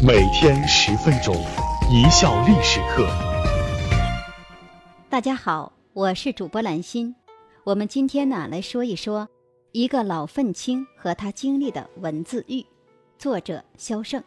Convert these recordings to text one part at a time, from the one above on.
每天十分钟，一笑历史课。大家好，我是主播兰心。我们今天呢来说一说一个老愤青和他经历的文字狱。作者萧胜。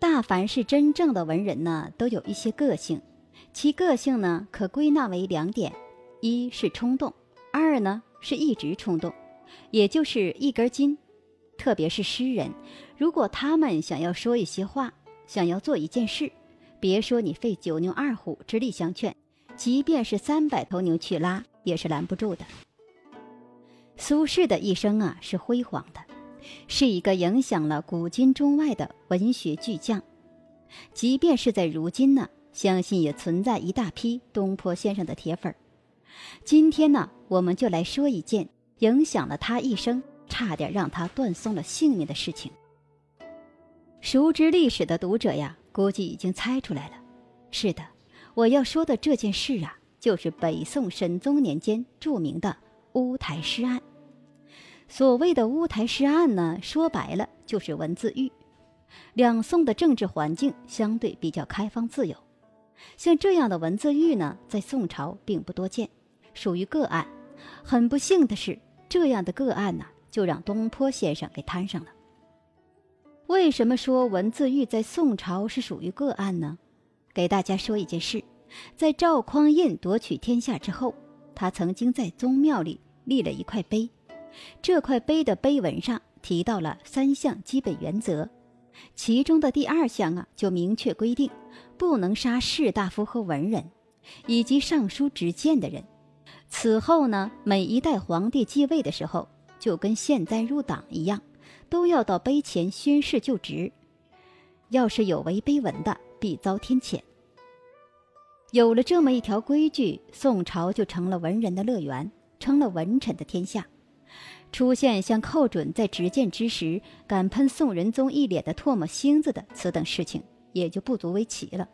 大凡是真正的文人呢，都有一些个性，其个性呢可归纳为两点：一是冲动，二呢是一直冲动，也就是一根筋。特别是诗人，如果他们想要说一些话，想要做一件事，别说你费九牛二虎之力相劝，即便是三百头牛去拉，也是拦不住的。苏轼的一生啊，是辉煌的。是一个影响了古今中外的文学巨匠，即便是在如今呢，相信也存在一大批东坡先生的铁粉儿。今天呢，我们就来说一件影响了他一生、差点让他断送了性命的事情。熟知历史的读者呀，估计已经猜出来了。是的，我要说的这件事啊，就是北宋神宗年间著名的乌台诗案。所谓的乌台诗案呢，说白了就是文字狱。两宋的政治环境相对比较开放自由，像这样的文字狱呢，在宋朝并不多见，属于个案。很不幸的是，这样的个案呢，就让东坡先生给摊上了。为什么说文字狱在宋朝是属于个案呢？给大家说一件事：在赵匡胤夺取天下之后，他曾经在宗庙里立了一块碑。这块碑的碑文上提到了三项基本原则，其中的第二项啊，就明确规定不能杀士大夫和文人，以及上书执剑的人。此后呢，每一代皇帝继位的时候，就跟现在入党一样，都要到碑前宣誓就职。要是有违碑文的，必遭天谴。有了这么一条规矩，宋朝就成了文人的乐园，成了文臣的天下。出现像寇准在执剑之时敢喷宋仁宗一脸的唾沫星子的此等事情，也就不足为奇了。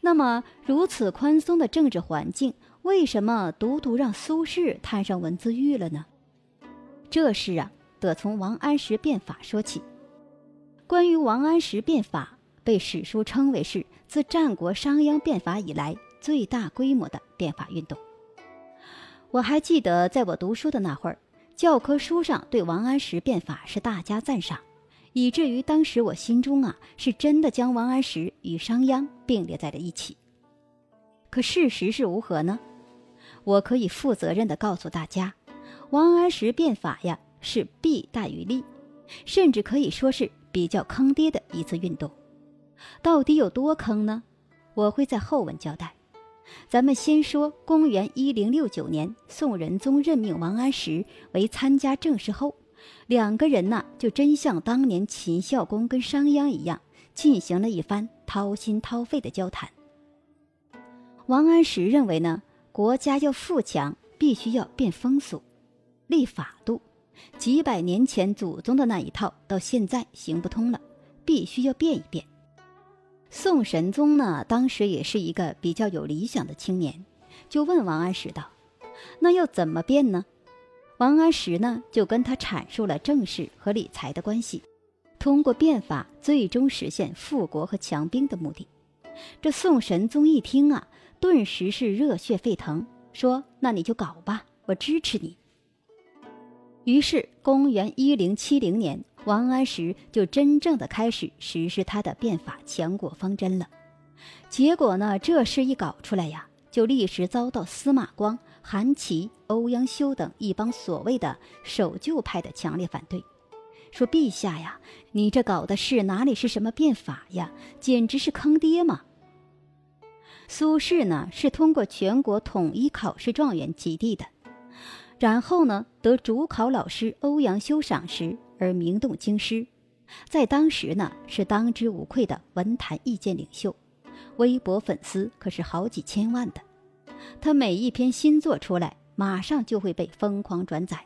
那么，如此宽松的政治环境，为什么独独让苏轼摊上文字狱了呢？这事啊，得从王安石变法说起。关于王安石变法，被史书称为是自战国商鞅变法以来最大规模的变法运动。我还记得，在我读书的那会儿。教科书上对王安石变法是大加赞赏，以至于当时我心中啊是真的将王安石与商鞅并列在了一起。可事实是如何呢？我可以负责任的告诉大家，王安石变法呀是弊大于利，甚至可以说是比较坑爹的一次运动。到底有多坑呢？我会在后文交代。咱们先说，公元一零六九年，宋仁宗任命王安石为参加政事后，两个人呢就真像当年秦孝公跟商鞅一样，进行了一番掏心掏肺的交谈。王安石认为呢，国家要富强，必须要变风俗、立法度，几百年前祖宗的那一套到现在行不通了，必须要变一变。宋神宗呢，当时也是一个比较有理想的青年，就问王安石道：“那要怎么变呢？”王安石呢，就跟他阐述了政事和理财的关系，通过变法最终实现富国和强兵的目的。这宋神宗一听啊，顿时是热血沸腾，说：“那你就搞吧，我支持你。”于是，公元一零七零年。王安石就真正的开始实施他的变法强国方针了。结果呢，这事一搞出来呀，就立时遭到司马光、韩琦、欧阳修等一帮所谓的守旧派的强烈反对，说：“陛下呀，你这搞的事哪里是什么变法呀，简直是坑爹嘛！”苏轼呢，是通过全国统一考试状元及第的，然后呢，得主考老师欧阳修赏识。而名动京师，在当时呢是当之无愧的文坛意见领袖，微博粉丝可是好几千万的。他每一篇新作出来，马上就会被疯狂转载，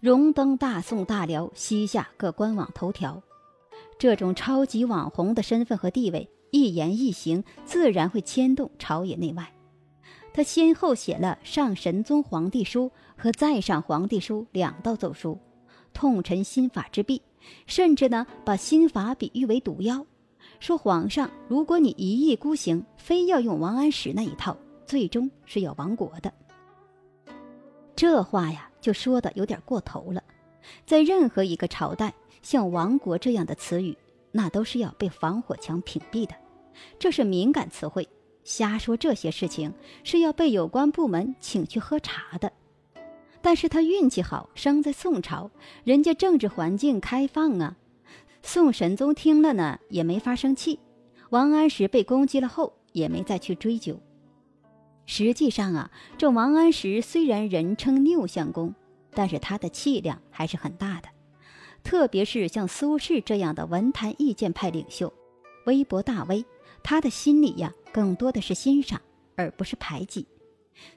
荣登大宋大辽西夏各官网头条。这种超级网红的身份和地位，一言一行自然会牵动朝野内外。他先后写了《上神宗皇帝书》和《再上皇帝书》两道奏书。痛陈新法之弊，甚至呢把新法比喻为毒药，说皇上，如果你一意孤行，非要用王安石那一套，最终是要亡国的。这话呀，就说的有点过头了。在任何一个朝代，像“亡国”这样的词语，那都是要被防火墙屏蔽的，这是敏感词汇。瞎说这些事情是要被有关部门请去喝茶的。但是他运气好，生在宋朝，人家政治环境开放啊。宋神宗听了呢，也没法生气。王安石被攻击了后，也没再去追究。实际上啊，这王安石虽然人称拗相公，但是他的气量还是很大的。特别是像苏轼这样的文坛意见派领袖，微博大 V，他的心里呀。更多的是欣赏，而不是排挤。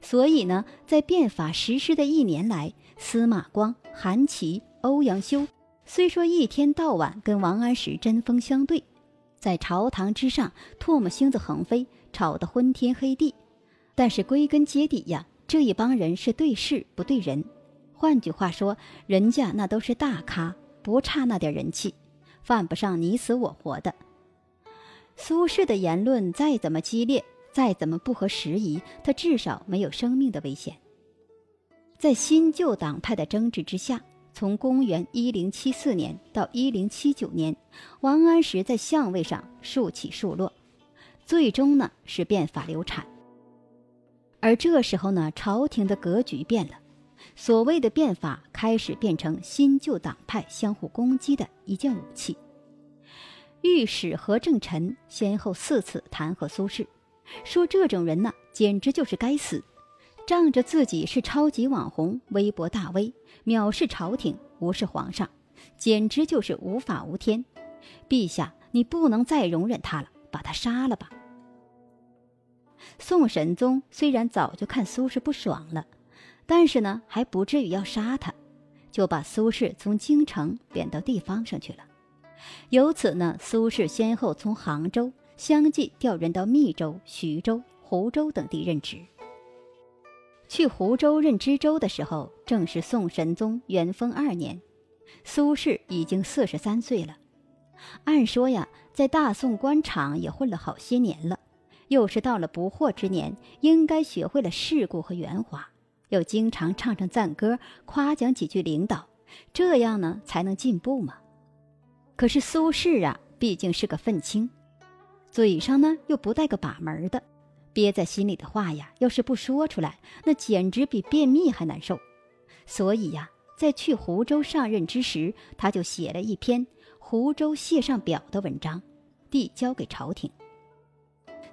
所以呢，在变法实施的一年来，司马光、韩琦、欧阳修虽说一天到晚跟王安石针锋相对，在朝堂之上唾沫星子横飞，吵得昏天黑地，但是归根结底呀，这一帮人是对事不对人。换句话说，人家那都是大咖，不差那点人气，犯不上你死我活的。苏轼的言论再怎么激烈，再怎么不合时宜，他至少没有生命的危险。在新旧党派的争执之下，从公元一零七四年到一零七九年，王安石在相位上数起数落，最终呢是变法流产。而这时候呢，朝廷的格局变了，所谓的变法开始变成新旧党派相互攻击的一件武器。御史何正臣先后四次弹劾苏轼，说这种人呢，简直就是该死，仗着自己是超级网红、微博大 V，藐视朝廷、无视皇上，简直就是无法无天。陛下，你不能再容忍他了，把他杀了吧。宋神宗虽然早就看苏轼不爽了，但是呢，还不至于要杀他，就把苏轼从京城贬到地方上去了。由此呢，苏轼先后从杭州相继调任到密州、徐州、湖州等地任职。去湖州任知州的时候，正是宋神宗元丰二年，苏轼已经四十三岁了。按说呀，在大宋官场也混了好些年了，又是到了不惑之年，应该学会了世故和圆滑，又经常唱唱赞歌，夸奖几句领导，这样呢才能进步嘛。可是苏轼啊，毕竟是个愤青，嘴上呢又不带个把门的，憋在心里的话呀，要是不说出来，那简直比便秘还难受。所以呀，在去湖州上任之时，他就写了一篇《湖州谢上表》的文章，递交给朝廷。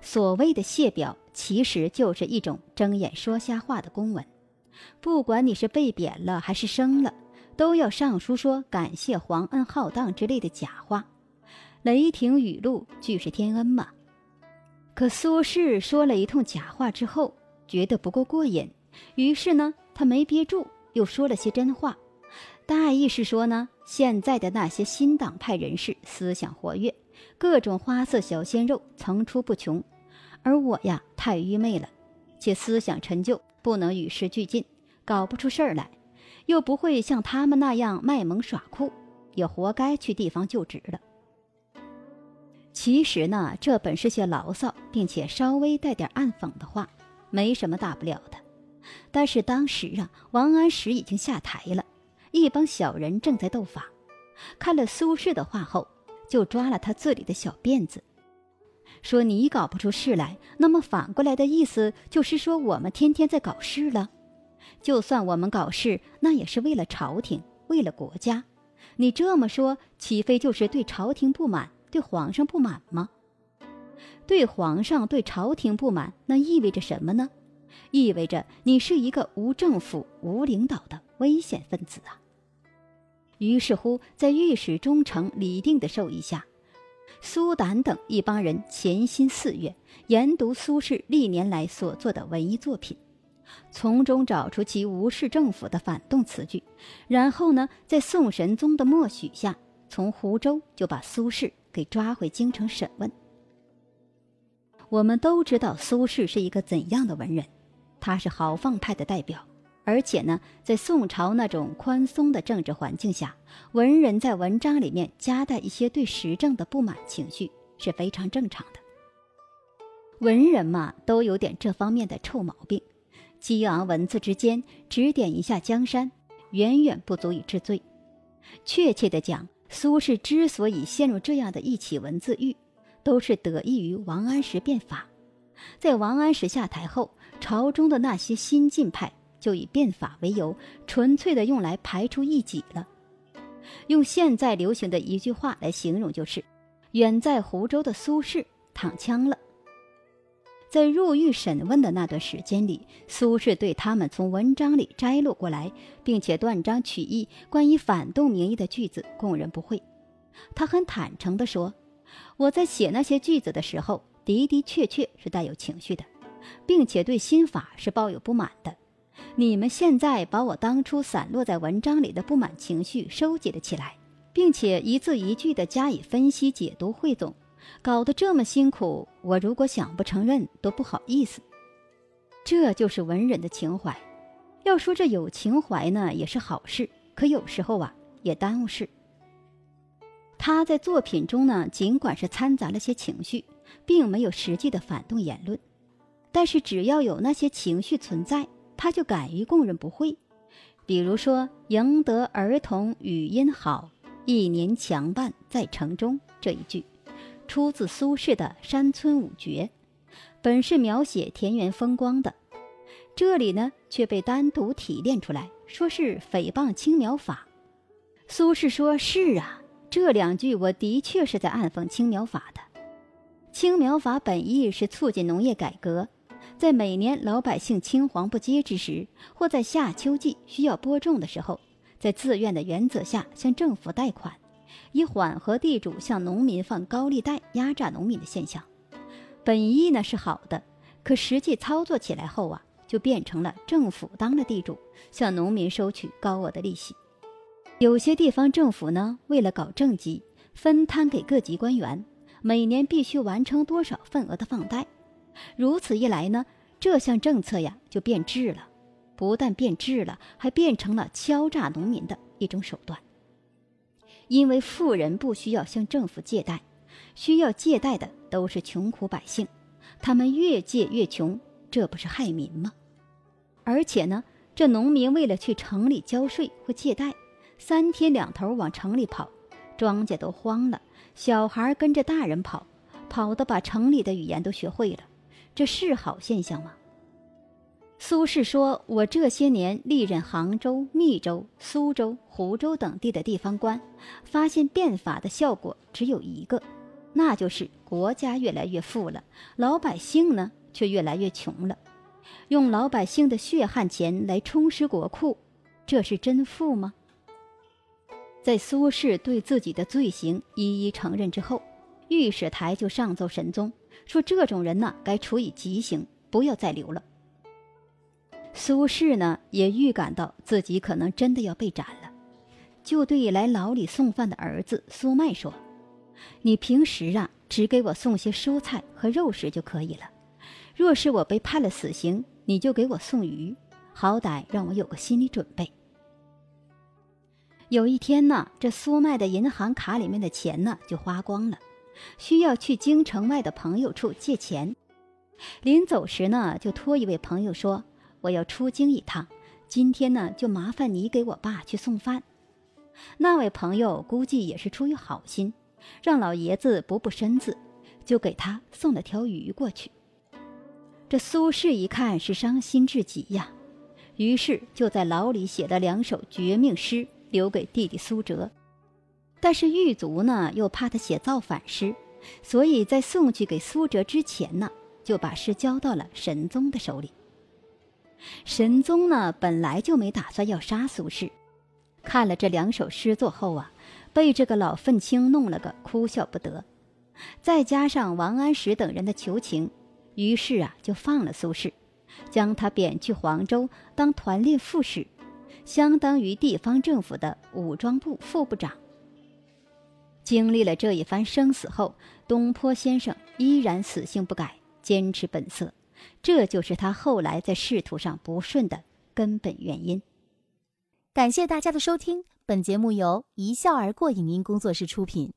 所谓的谢表，其实就是一种睁眼说瞎话的公文，不管你是被贬了还是升了。都要上书说感谢皇恩浩荡之类的假话，雷霆雨露俱是天恩嘛。可苏轼说了一通假话之后，觉得不够过瘾，于是呢，他没憋住，又说了些真话。大意是说呢，现在的那些新党派人士思想活跃，各种花色小鲜肉层出不穷，而我呀太愚昧了，且思想陈旧，不能与时俱进，搞不出事儿来。又不会像他们那样卖萌耍酷，也活该去地方就职了。其实呢，这本是些牢骚，并且稍微带点暗讽的话，没什么大不了的。但是当时啊，王安石已经下台了，一帮小人正在斗法，看了苏轼的话后，就抓了他这里的小辫子，说：“你搞不出事来，那么反过来的意思就是说我们天天在搞事了。”就算我们搞事，那也是为了朝廷，为了国家。你这么说，岂非就是对朝廷不满，对皇上不满吗？对皇上、对朝廷不满，那意味着什么呢？意味着你是一个无政府、无领导的危险分子啊！于是乎，在御史中丞李定的授意下，苏胆等一帮人潜心四月，研读苏轼历年来所作的文艺作品。从中找出其无视政府的反动词句，然后呢，在宋神宗的默许下，从湖州就把苏轼给抓回京城审问。我们都知道苏轼是一个怎样的文人，他是豪放派的代表，而且呢，在宋朝那种宽松的政治环境下，文人在文章里面夹带一些对时政的不满情绪是非常正常的。文人嘛，都有点这方面的臭毛病，激昂文字之间指点一下江山，远远不足以治罪。确切的讲，苏轼之所以陷入这样的一起文字狱，都是得益于王安石变法。在王安石下台后，朝中的那些新进派。就以变法为由，纯粹的用来排除异己了。用现在流行的一句话来形容，就是“远在湖州的苏轼躺枪了”。在入狱审问的那段时间里，苏轼对他们从文章里摘录过来，并且断章取义关于反动名义的句子，供认不讳。他很坦诚地说：“我在写那些句子的时候，的的确确是带有情绪的，并且对新法是抱有不满的。”你们现在把我当初散落在文章里的不满情绪收集了起来，并且一字一句地加以分析、解读、汇总，搞得这么辛苦，我如果想不承认都不好意思。这就是文人的情怀。要说这有情怀呢，也是好事，可有时候啊，也耽误事。他在作品中呢，尽管是掺杂了些情绪，并没有实际的反动言论，但是只要有那些情绪存在。他就敢于供认不讳，比如说“赢得儿童语音好，一年强半在城中”这一句，出自苏轼的《山村五绝》，本是描写田园风光的，这里呢却被单独提炼出来，说是诽谤青苗法。苏轼说：“是啊，这两句我的确是在暗讽青苗法的。青苗法本意是促进农业改革。”在每年老百姓青黄不接之时，或在夏秋季需要播种的时候，在自愿的原则下向政府贷款，以缓和地主向农民放高利贷压榨农民的现象。本意呢是好的，可实际操作起来后啊，就变成了政府当了地主，向农民收取高额的利息。有些地方政府呢，为了搞政绩，分摊给各级官员，每年必须完成多少份额的放贷。如此一来呢，这项政策呀就变质了，不但变质了，还变成了敲诈农民的一种手段。因为富人不需要向政府借贷，需要借贷的都是穷苦百姓，他们越借越穷，这不是害民吗？而且呢，这农民为了去城里交税或借贷，三天两头往城里跑，庄稼都荒了，小孩跟着大人跑，跑的把城里的语言都学会了。这是好现象吗？苏轼说：“我这些年历任杭州、密州、苏州、湖州等地的地方官，发现变法的效果只有一个，那就是国家越来越富了，老百姓呢却越来越穷了。用老百姓的血汗钱来充实国库，这是真富吗？”在苏轼对自己的罪行一一承认之后，御史台就上奏神宗。说这种人呢，该处以极刑，不要再留了。苏轼呢，也预感到自己可能真的要被斩了，就对来牢里送饭的儿子苏迈说：“你平时啊，只给我送些蔬菜和肉食就可以了。若是我被判了死刑，你就给我送鱼，好歹让我有个心理准备。”有一天呢，这苏迈的银行卡里面的钱呢，就花光了。需要去京城外的朋友处借钱，临走时呢，就托一位朋友说：“我要出京一趟，今天呢，就麻烦你给我爸去送饭。”那位朋友估计也是出于好心，让老爷子补补身子，就给他送了条鱼过去。这苏轼一看是伤心至极呀，于是就在牢里写了两首绝命诗，留给弟弟苏辙。但是狱卒呢，又怕他写造反诗，所以在送去给苏辙之前呢，就把诗交到了神宗的手里。神宗呢，本来就没打算要杀苏轼，看了这两首诗作后啊，被这个老愤青弄了个哭笑不得，再加上王安石等人的求情，于是啊，就放了苏轼，将他贬去黄州当团练副使，相当于地方政府的武装部副部长。经历了这一番生死后，东坡先生依然死性不改，坚持本色，这就是他后来在仕途上不顺的根本原因。感谢大家的收听，本节目由一笑而过影音工作室出品。